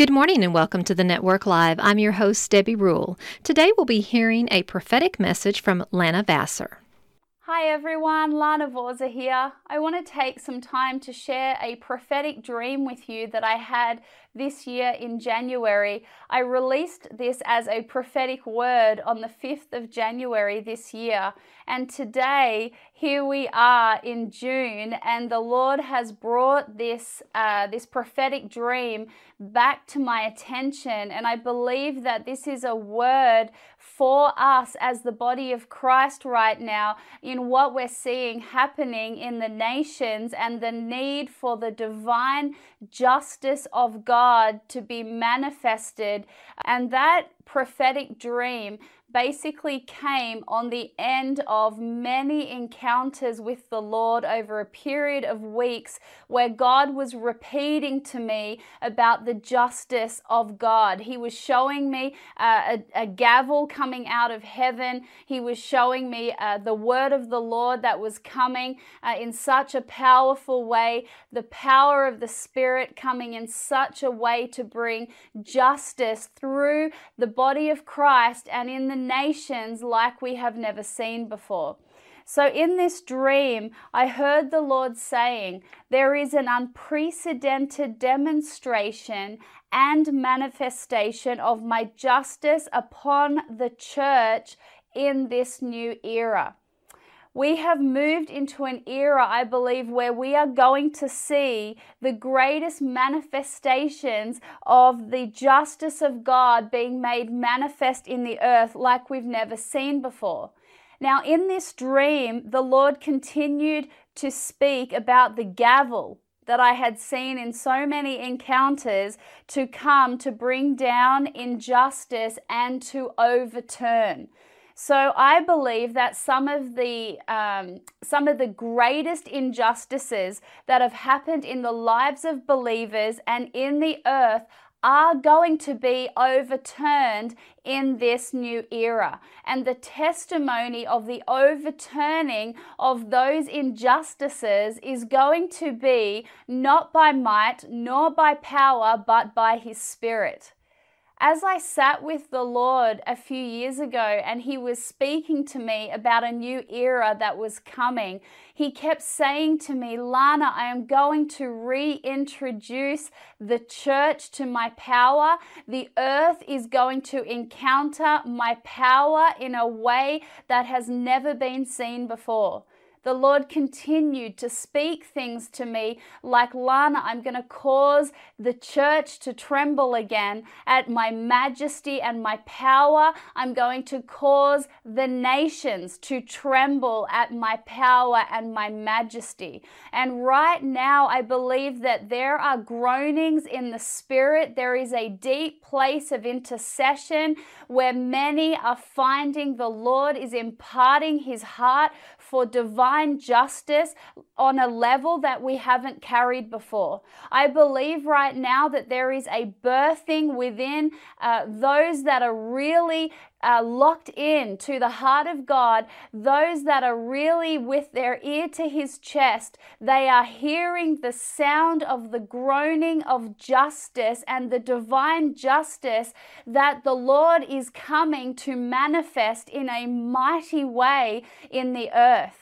Good morning and welcome to the Network Live. I'm your host, Debbie Rule. Today we'll be hearing a prophetic message from Lana Vawser. Hi everyone, Lana Vawser here. I want to take some time to share a prophetic dream with you that I had this year in January. I released this as a prophetic word on the 5th of January this year. And today, here we are in June, and the Lord has brought this, uh, this prophetic dream back to my attention. And I believe that this is a word for us as the body of Christ right now in what we're seeing happening in the nations and the need for the divine justice of God to be manifested. And that prophetic dream basically came on the end of many encounters with the Lord over a period of weeks where God was repeating to me about the justice of God. He was showing me uh, a, a, gavel coming out of heaven, He was showing me uh, the word of the Lord that was coming uh, in such a powerful way, the power of the Spirit coming in such a way to bring justice through the body of Christ and in the nations like we have never seen before. So, in this dream, I heard the Lord saying, There is an unprecedented demonstration and manifestation of my justice upon the church in this new era. We have moved into an era, I believe, where we are going to see the greatest manifestations of the justice of God being made manifest in the earth like we've never seen before. Now, in this dream, the Lord continued to speak about the gavel that I had seen in so many encounters to come to bring down injustice and to overturn. So I believe that some of the um, some of the greatest injustices that have happened in the lives of believers and in the earth are going to be overturned in this new era. And the testimony of the overturning of those injustices is going to be not by might nor by power, but by His Spirit as I sat with the Lord a few years ago and He was speaking to me about a new era that was coming, He kept saying to me, Lana, I am going to reintroduce the church to my power. The earth is going to encounter my power in a way that has never been seen before the Lord continued to speak things to me like, Lana, I'm going to cause the church to tremble again at my majesty and my power. I'm going to cause the nations to tremble at my power and my majesty. And right now, I believe that there are groanings in the spirit. There is a deep place of intercession where many are finding the Lord is imparting his heart for divine justice on a level that we haven't carried before. I believe right now that there is a birthing within uh, those that are really uh, locked in to the heart of God, those that are really with their ear to his chest, they are hearing the sound of the groaning of justice and the divine justice that the Lord is coming to manifest in a mighty way in the earth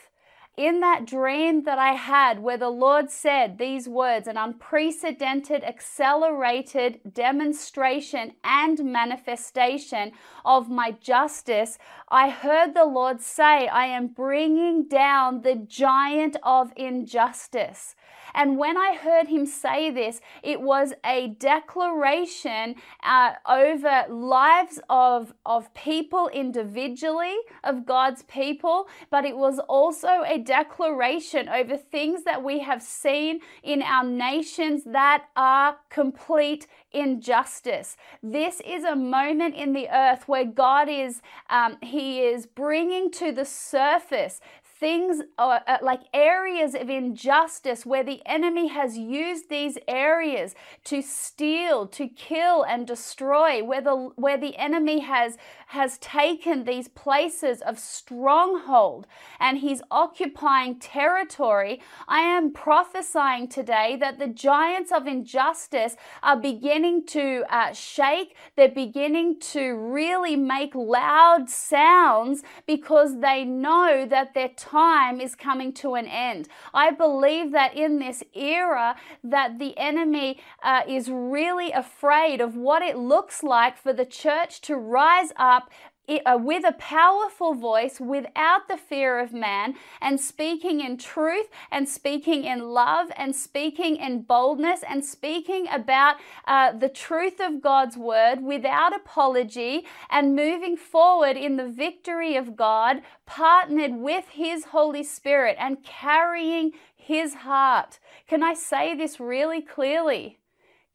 in that dream that I had where the Lord said these words an unprecedented, accelerated demonstration and manifestation of my justice, I heard the Lord say, I am bringing down the giant of injustice. And when I heard him say this, it was a declaration uh, over lives of, of people individually, of God's people, but it was also a declaration over things that we have seen in our nations that are complete injustice. This is a moment in the earth where God is, um, He is bringing to the surface things uh, uh, like areas of injustice where the enemy has used these areas to steal, to kill and destroy, where the where the enemy has has taken these places of stronghold and he's occupying territory. I am prophesying today that the giants of injustice are beginning to uh, shake. They're beginning to really make loud sounds because they know that their time is coming to an end. I believe that in this era that the enemy uh, is really afraid of what it looks like for the church to rise up with a powerful voice without the fear of man and speaking in truth and speaking in love and speaking in boldness and speaking about uh, the truth of God's word without apology and moving forward in the victory of God, partnered with His Holy Spirit and carrying His heart. Can I say this really clearly?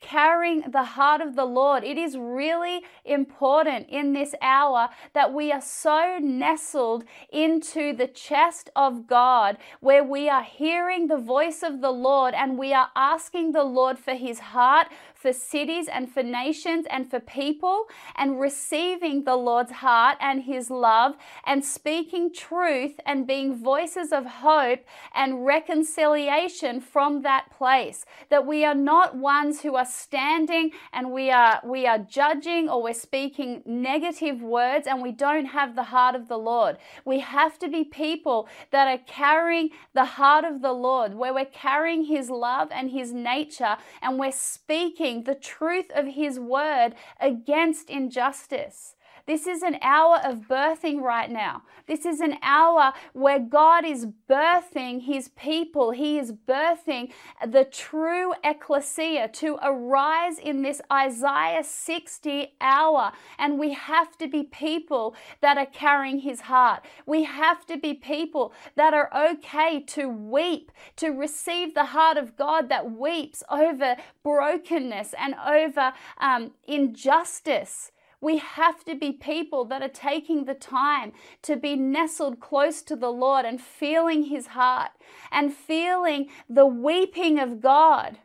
Carrying the heart of the Lord. It is really important in this hour that we are so nestled into the chest of God, where we are hearing the voice of the Lord and we are asking the Lord for his heart, for cities and for nations and for people, and receiving the Lord's heart and his love and speaking truth and being voices of hope and reconciliation from that place. That we are not ones who are standing and we are we are judging or we're speaking negative words and we don't have the heart of the Lord. We have to be people that are carrying the heart of the Lord, where we're carrying his love and his nature and we're speaking the truth of his word against injustice. This is an hour of birthing right now. This is an hour where God is birthing his people. He is birthing the true ecclesia to arise in this Isaiah 60 hour. And we have to be people that are carrying his heart. We have to be people that are okay to weep, to receive the heart of God that weeps over brokenness and over um, injustice. We have to be people that are taking the time to be nestled close to the Lord and feeling His heart and feeling the weeping of God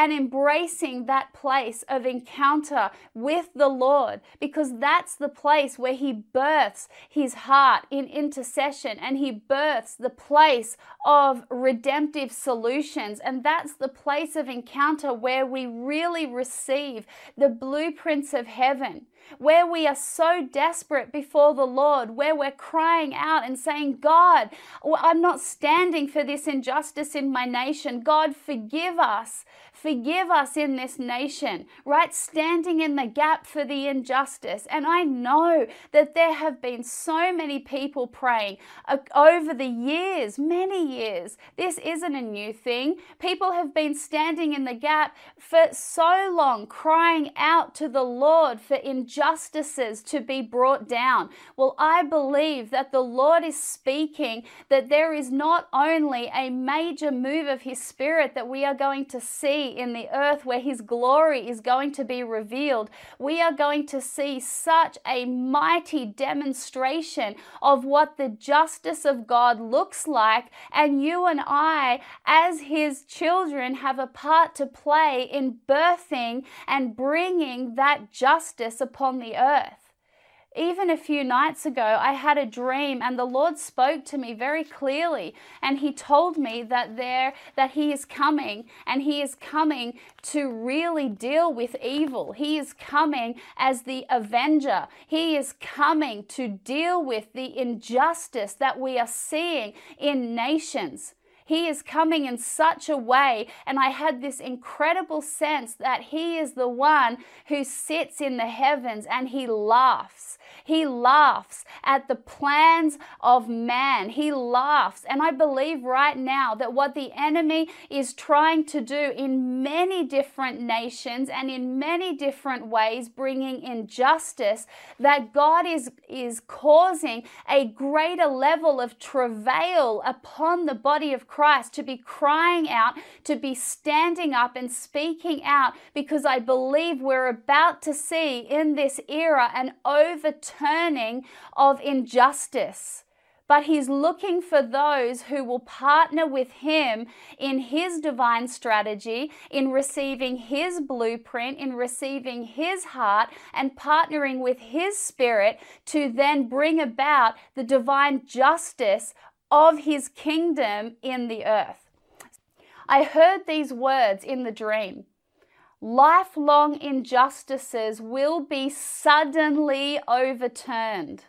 and embracing that place of encounter with the Lord because that's the place where He births His heart in intercession and He births the place of redemptive solutions. And that's the place of encounter where we really receive the blueprints of heaven where we are so desperate before the Lord, where we're crying out and saying, God, I'm not standing for this injustice in my nation. God, forgive us. Forgive us in this nation, right? Standing in the gap for the injustice. And I know that there have been so many people praying uh, over the years, many years. This isn't a new thing. People have been standing in the gap for so long, crying out to the Lord for injustices to be brought down. Well, I believe that the Lord is speaking that there is not only a major move of His Spirit that we are going to see in the earth where His glory is going to be revealed, we are going to see such a mighty demonstration of what the justice of God looks like. And you and I, as His children, have a part to play in birthing and bringing that justice upon the earth. Even a few nights ago, I had a dream and the Lord spoke to me very clearly and he told me that there that he is coming and he is coming to really deal with evil. He is coming as the avenger. He is coming to deal with the injustice that we are seeing in nations. He is coming in such a way, and I had this incredible sense that He is the one who sits in the heavens and He laughs He laughs at the plans of man. He laughs. And I believe right now that what the enemy is trying to do in many different nations and in many different ways, bringing injustice, that God is, is causing a greater level of travail upon the body of Christ to be crying out, to be standing up and speaking out, because I believe we're about to see in this era an overturning of injustice but he's looking for those who will partner with him in his divine strategy, in receiving his blueprint, in receiving his heart, and partnering with his spirit to then bring about the divine justice of his kingdom in the earth. I heard these words in the dream. Lifelong injustices will be suddenly overturned.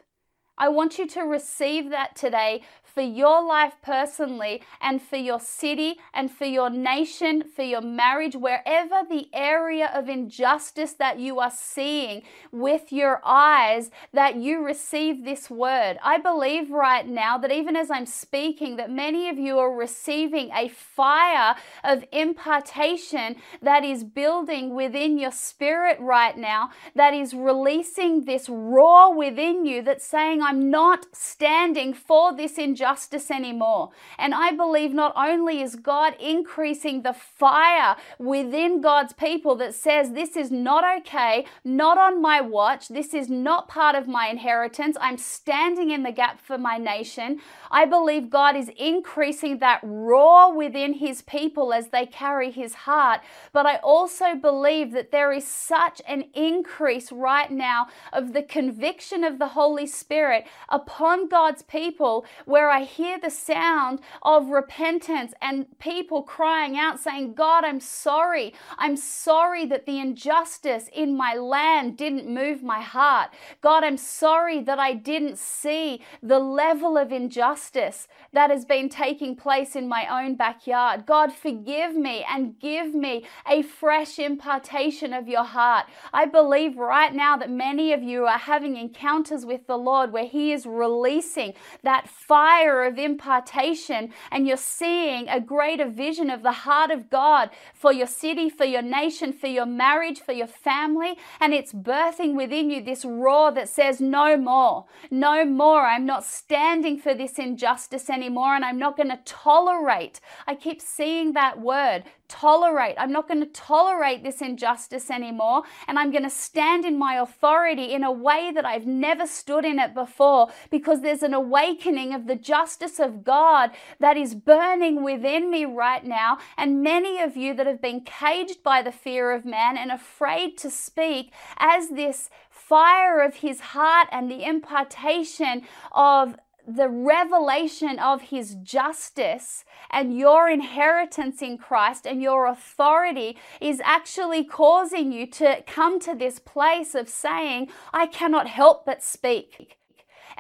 I want you to receive that today for your life personally and for your city and for your nation, for your marriage, wherever the area of injustice that you are seeing with your eyes, that you receive this word. I believe right now that even as I'm speaking, that many of you are receiving a fire of impartation that is building within your spirit right now, that is releasing this roar within you that's saying, I'm not standing for this injustice injustice anymore. And I believe not only is God increasing the fire within God's people that says, This is not okay, not on my watch, this is not part of my inheritance, I'm standing in the gap for my nation. I believe God is increasing that roar within His people as they carry His heart. But I also believe that there is such an increase right now of the conviction of the Holy Spirit upon God's people where I hear the sound of repentance and people crying out, saying, God, I'm sorry. I'm sorry that the injustice in my land didn't move my heart. God, I'm sorry that I didn't see the level of injustice that has been taking place in my own backyard. God, forgive me and give me a fresh impartation of your heart. I believe right now that many of you are having encounters with the Lord where He is releasing that fire fire of impartation and you're seeing a greater vision of the heart of God for your city, for your nation, for your marriage, for your family. And it's birthing within you this roar that says, No more, no more. I'm not standing for this injustice anymore and I'm not going to tolerate. I keep seeing that word tolerate. I'm not going to tolerate this injustice anymore. And I'm going to stand in my authority in a way that I've never stood in it before because there's an awakening of the justice of God that is burning within me right now. And many of you that have been caged by the fear of man and afraid to speak as this fire of his heart and the impartation of the revelation of his justice and your inheritance in Christ and your authority is actually causing you to come to this place of saying, I cannot help but speak.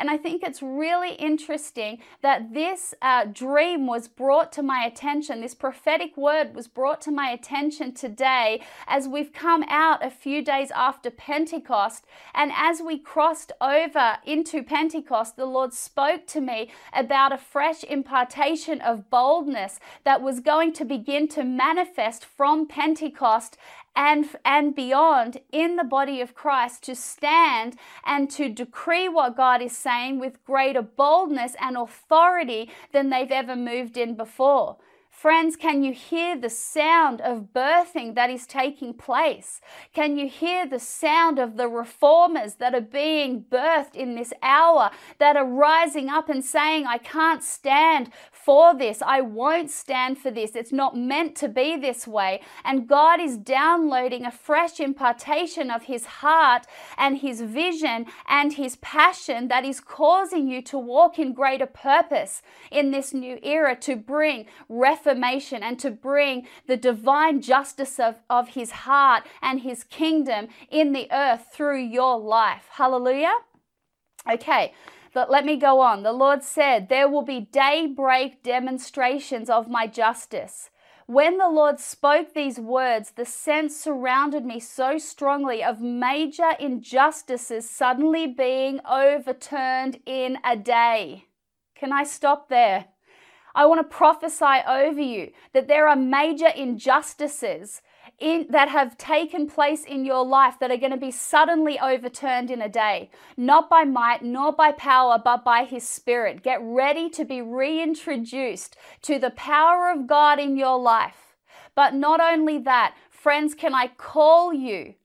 And I think it's really interesting that this uh, dream was brought to my attention. This prophetic word was brought to my attention today as we've come out a few days after Pentecost. And as we crossed over into Pentecost, the Lord spoke to me about a fresh impartation of boldness that was going to begin to manifest from Pentecost and, and beyond in the body of Christ to stand and to decree what God is saying with greater boldness and authority than they've ever moved in before. Friends, can you hear the sound of birthing that is taking place? Can you hear the sound of the reformers that are being birthed in this hour, that are rising up and saying, I can't stand for this. I won't stand for this. It's not meant to be this way. And God is downloading a fresh impartation of His heart and His vision and His passion that is causing you to walk in greater purpose in this new era to bring reformation and to bring the divine justice of, of his heart and his kingdom in the earth through your life. Hallelujah. Okay. But let me go on. The Lord said, There will be daybreak demonstrations of my justice. When the Lord spoke these words, the sense surrounded me so strongly of major injustices suddenly being overturned in a day. Can I stop there? I want to prophesy over you that there are major injustices in, that have taken place in your life that are going to be suddenly overturned in a day, not by might nor by power, but by His Spirit. Get ready to be reintroduced to the power of God in your life. But not only that, friends, can I call you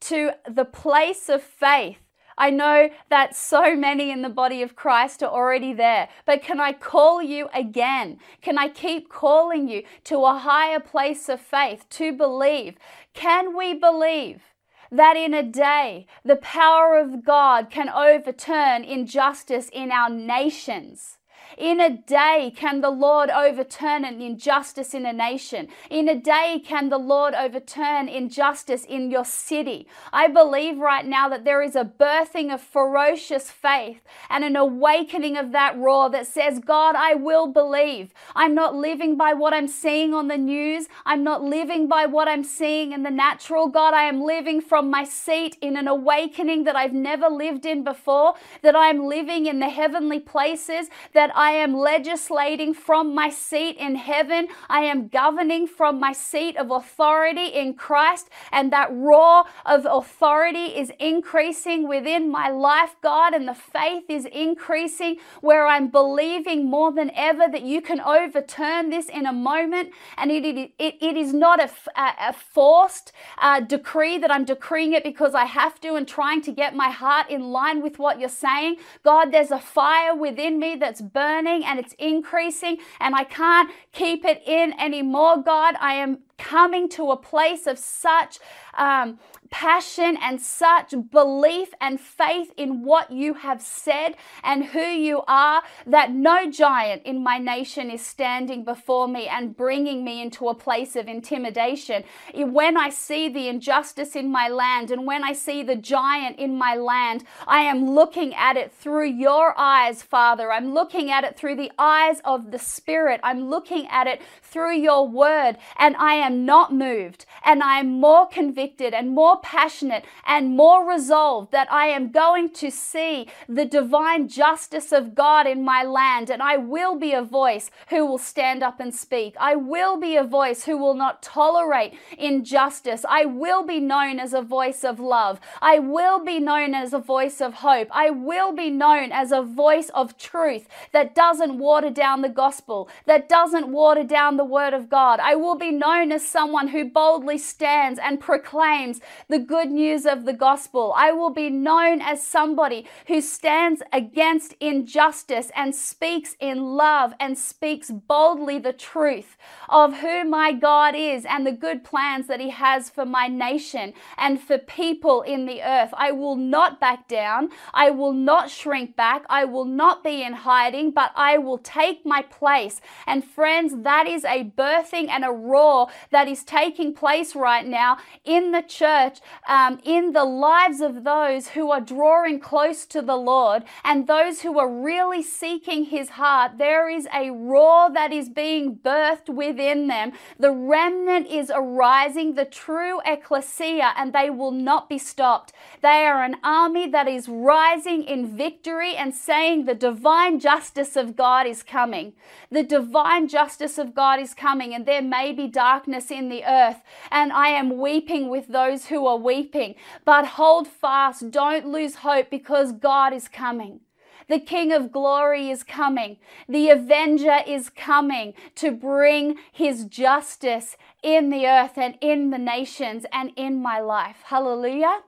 to the place of faith I know that so many in the body of Christ are already there, but can I call you again? Can I keep calling you to a higher place of faith to believe? Can we believe? that in a day the power of God can overturn injustice in our nations. In a day, can the Lord overturn an injustice in a nation? In a day, can the Lord overturn injustice in your city? I believe right now that there is a birthing of ferocious faith and an awakening of that roar that says, God, I will believe. I'm not living by what I'm seeing on the news. I'm not living by what I'm seeing in the natural. God, I am living from my seat in an awakening that I've never lived in before, that I am living in the heavenly places, that I am legislating from my seat in heaven. I am governing from my seat of authority in Christ, and that roar of authority is increasing within my life, God, and the faith is increasing where I'm believing more than ever that you can overturn this in a moment. And it, it, it, it is not a, a, forced uh, decree that I'm decreeing it because I have to and trying to get my heart in line with what you're saying. God, there's a fire within me that's burning burning and it's increasing and I can't keep it in anymore, God. I am coming to a place of such um, passion and such belief and faith in what you have said and who you are that no giant in my nation is standing before me and bringing me into a place of intimidation. When I see the injustice in my land and when I see the giant in my land, I am looking at it through your eyes, Father. I'm looking at it through the eyes of the Spirit. I'm looking at it through your word, and I am not moved, and I am more convicted and more passionate and more resolved that I am going to see the divine justice of God in my land, and I will be a voice who will stand up and speak. I will be a voice who will not tolerate injustice. I will be known as a voice of love. I will be known as a voice of hope. I will be known as a voice of truth that doesn't water down the gospel, that doesn't water down the word of God. I will be known as someone who boldly stands and proclaims the good news of the gospel. I will be known as somebody who stands against injustice and speaks in love and speaks boldly the truth of who my God is and the good plans that He has for my nation and for people in the earth. I will not back down. I will not shrink back. I will not be in hiding, but I will take my place. And friends, that is a birthing and a roar that is taking place right now in the church um, in the lives of those who are drawing close to the Lord and those who are really seeking His heart. There is a roar that is being birthed within them. The remnant is arising, the true ecclesia, and they will not be stopped. They are an army that is rising in victory and saying the divine justice of God is coming. The divine justice of God is coming, and there may be darkness in the earth. And I am weeping with those who are weeping. But hold fast, don't lose hope because God is coming. The King of glory is coming. The Avenger is coming to bring his justice in the earth and in the nations and in my life. Hallelujah.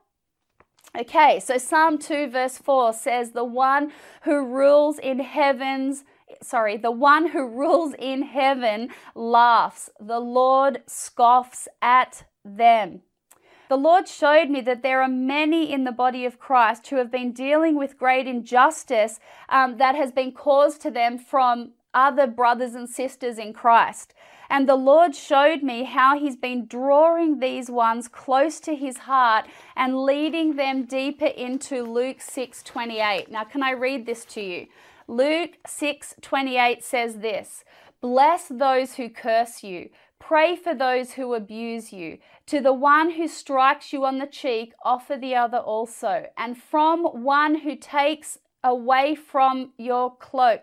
Okay, so Psalm 2, verse 4 says, The one who rules in heavens, sorry, the one who rules in heaven laughs. The Lord scoffs at them. The Lord showed me that there are many in the body of Christ who have been dealing with great injustice um, that has been caused to them from other brothers and sisters in Christ. And the Lord showed me how He's been drawing these ones close to His heart and leading them deeper into Luke 6 28. Now, can I read this to you? Luke 6 28 says this Bless those who curse you. Pray for those who abuse you. To the one who strikes you on the cheek, offer the other also. And from one who takes away from your cloak,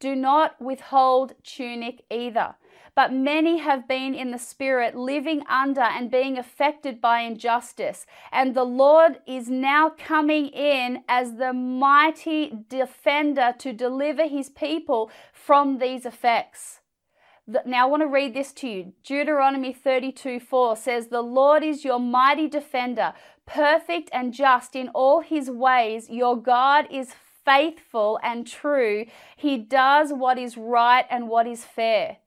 do not withhold tunic either. But many have been in the Spirit, living under and being affected by injustice. And the Lord is now coming in as the mighty defender to deliver his people from these effects. Now I want to read this to you. Deuteronomy 32 4 says, The Lord is your mighty defender, perfect and just in all his ways. Your God is faithful and true. He does what is right and what is fair.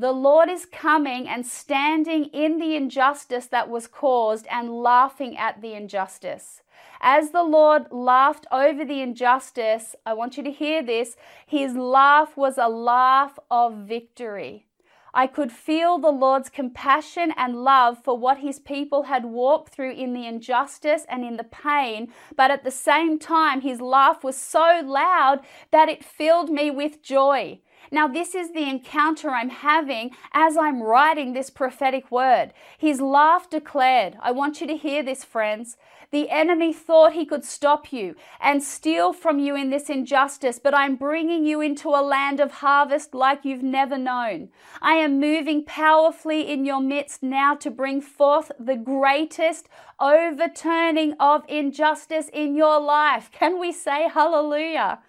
The Lord is coming and standing in the injustice that was caused and laughing at the injustice. As the Lord laughed over the injustice, I want you to hear this, his laugh was a laugh of victory. I could feel the Lord's compassion and love for what his people had walked through in the injustice and in the pain, but at the same time, his laugh was so loud that it filled me with joy. Now, this is the encounter I'm having as I'm writing this prophetic word. His laugh declared, I want you to hear this, friends. The enemy thought he could stop you and steal from you in this injustice, but I'm bringing you into a land of harvest like you've never known. I am moving powerfully in your midst now to bring forth the greatest overturning of injustice in your life. Can we say hallelujah?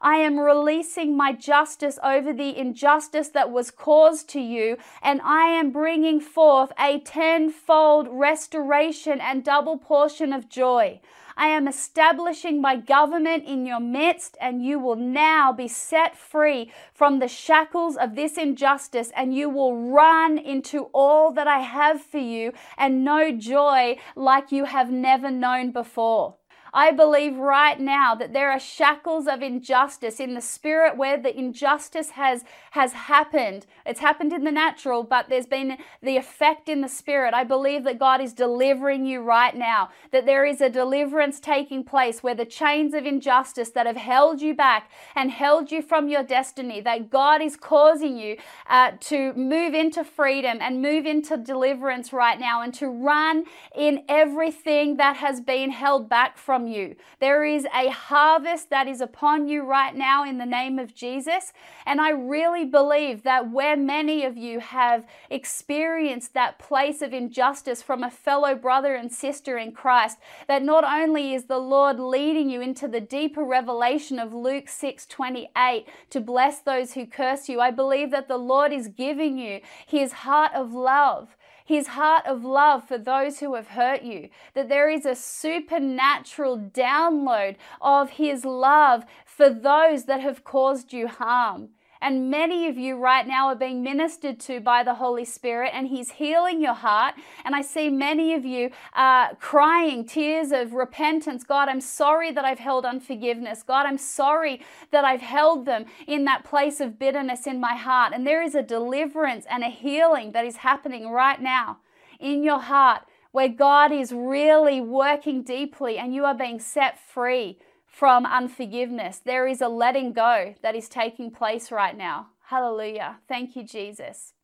I am releasing my justice over the injustice that was caused to you, and I am bringing forth a tenfold restoration and double portion of joy. I am establishing my government in your midst, and you will now be set free from the shackles of this injustice, and you will run into all that I have for you and know joy like you have never known before. I believe right now that there are shackles of injustice in the spirit where the injustice has, has happened. It's happened in the natural, but there's been the effect in the spirit. I believe that God is delivering you right now, that there is a deliverance taking place where the chains of injustice that have held you back and held you from your destiny, that God is causing you uh, to move into freedom and move into deliverance right now and to run in everything that has been held back you. There is a harvest that is upon you right now in the name of Jesus. And I really believe that where many of you have experienced that place of injustice from a fellow brother and sister in Christ, that not only is the Lord leading you into the deeper revelation of Luke 6 28 to bless those who curse you, I believe that the Lord is giving you his heart of love his heart of love for those who have hurt you, that there is a supernatural download of his love for those that have caused you harm. And many of you right now are being ministered to by the Holy Spirit, and He's healing your heart. And I see many of you uh, crying tears of repentance. God, I'm sorry that I've held unforgiveness. God, I'm sorry that I've held them in that place of bitterness in my heart. And there is a deliverance and a healing that is happening right now in your heart where God is really working deeply and you are being set free from unforgiveness. There is a letting go that is taking place right now. Hallelujah. Thank you, Jesus.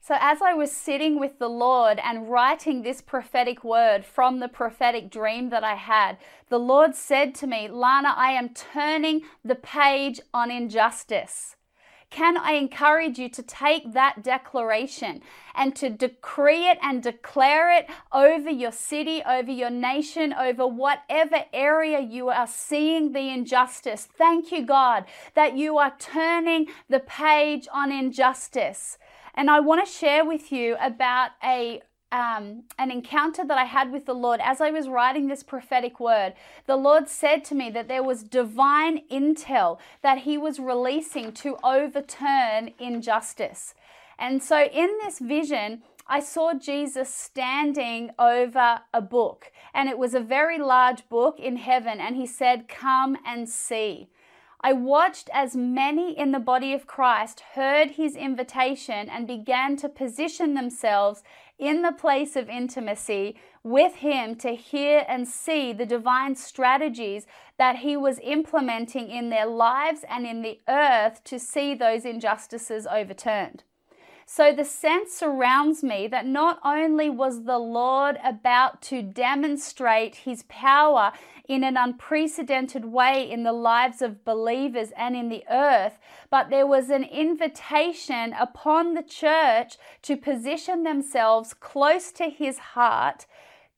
So, as I was sitting with the Lord and writing this prophetic word from the prophetic dream that I had, the Lord said to me, Lana, I am turning the page on injustice. Can I encourage you to take that declaration and to decree it and declare it over your city, over your nation, over whatever area you are seeing the injustice? Thank you, God, that you are turning the page on injustice. And I want to share with you about a um, an encounter that I had with the Lord as I was writing this prophetic word. The Lord said to me that there was divine intel that He was releasing to overturn injustice. And so in this vision, I saw Jesus standing over a book, and it was a very large book in heaven, and He said, Come and see. I watched as many in the body of Christ heard his invitation and began to position themselves in the place of intimacy with Him to hear and see the divine strategies that He was implementing in their lives and in the earth to see those injustices overturned. So the sense surrounds me that not only was the Lord about to demonstrate his power in an unprecedented way in the lives of believers and in the earth, but there was an invitation upon the church to position themselves close to his heart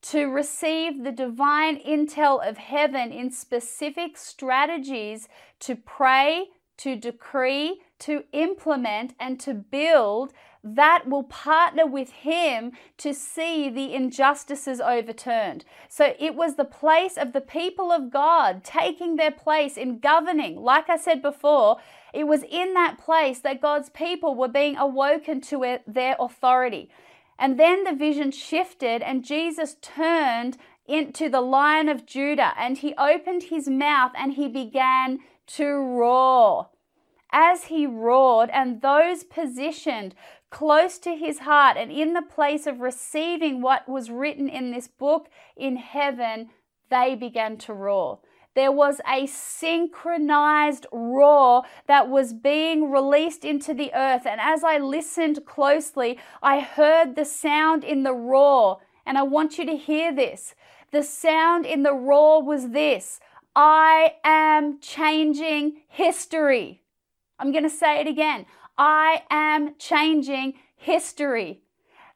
to receive the divine intel of heaven in specific strategies to pray, to decree, to implement, and to build that will partner with him to see the injustices overturned. So it was the place of the people of God taking their place in governing. Like I said before, it was in that place that God's people were being awoken to their authority. And then the vision shifted, and Jesus turned into the lion of Judah, and he opened his mouth and he began to roar. As he roared, and those positioned close to his heart and in the place of receiving what was written in this book in heaven, they began to roar there was a synchronized roar that was being released into the earth. And as I listened closely, I heard the sound in the roar. And I want you to hear this. The sound in the roar was this I am changing history. I'm going to say it again. I am changing history.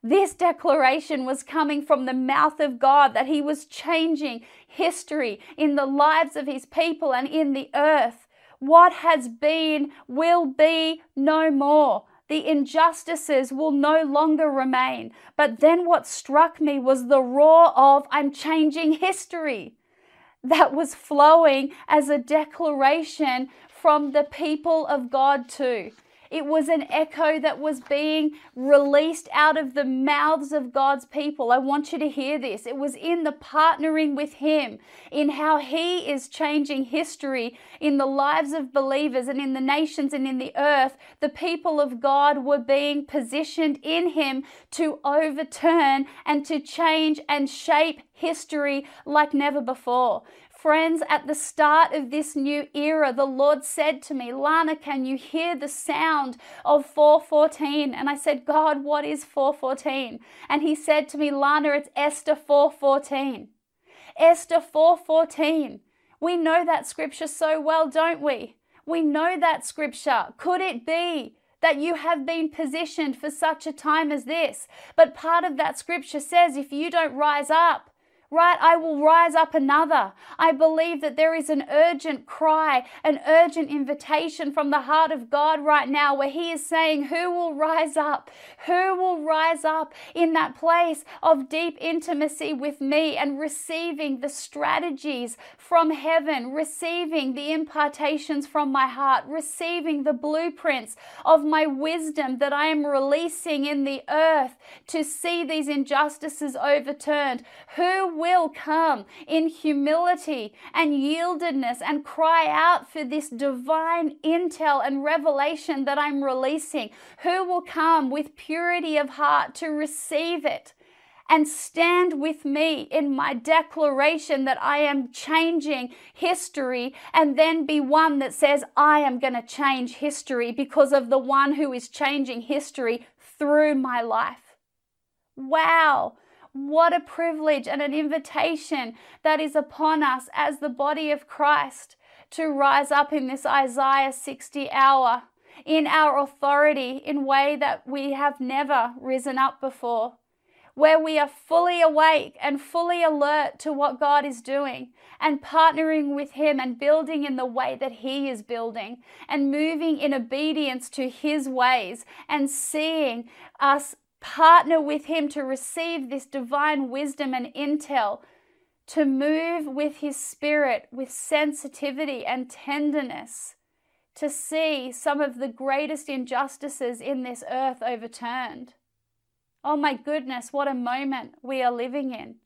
This declaration was coming from the mouth of God that He was changing history in the lives of His people and in the earth. What has been will be no more. The injustices will no longer remain. But then what struck me was the roar of, I'm changing history. That was flowing as a declaration from the people of God, too. It was an echo that was being released out of the mouths of God's people. I want you to hear this. It was in the partnering with Him, in how He is changing history in the lives of believers and in the nations and in the earth. The people of God were being positioned in Him to overturn and to change and shape history like never before. Friends, at the start of this new era, the Lord said to me, Lana, can you hear the sound of 414? And I said, God, what is 414? And he said to me, Lana, it's Esther 414. Esther 414. We know that scripture so well, don't we? We know that scripture. Could it be that you have been positioned for such a time as this? But part of that scripture says, if you don't rise up, right? I will rise up another. I believe that there is an urgent cry, an urgent invitation from the heart of God right now where He is saying, Who will rise up? Who will rise up in that place of deep intimacy with me and receiving the strategies from heaven, receiving the impartations from my heart, receiving the blueprints of my wisdom that I am releasing in the earth to see these injustices overturned? Who will come in humility and yieldedness and cry out for this divine intel and revelation that I'm releasing? Who will come with purity of heart to receive it? and stand with me in my declaration that I am changing history, and then be one that says, I am going to change history because of the one who is changing history through my life. Wow. What a privilege and an invitation that is upon us as the body of Christ to rise up in this Isaiah 60 hour in our authority in way that we have never risen up before where we are fully awake and fully alert to what God is doing and partnering with Him and building in the way that He is building and moving in obedience to His ways and seeing us partner with Him to receive this divine wisdom and intel, to move with His Spirit with sensitivity and tenderness, to see some of the greatest injustices in this earth overturned. Oh my goodness, what a moment we are living in.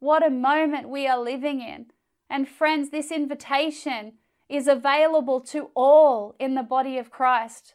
What a moment we are living in. And friends, this invitation is available to all in the body of Christ.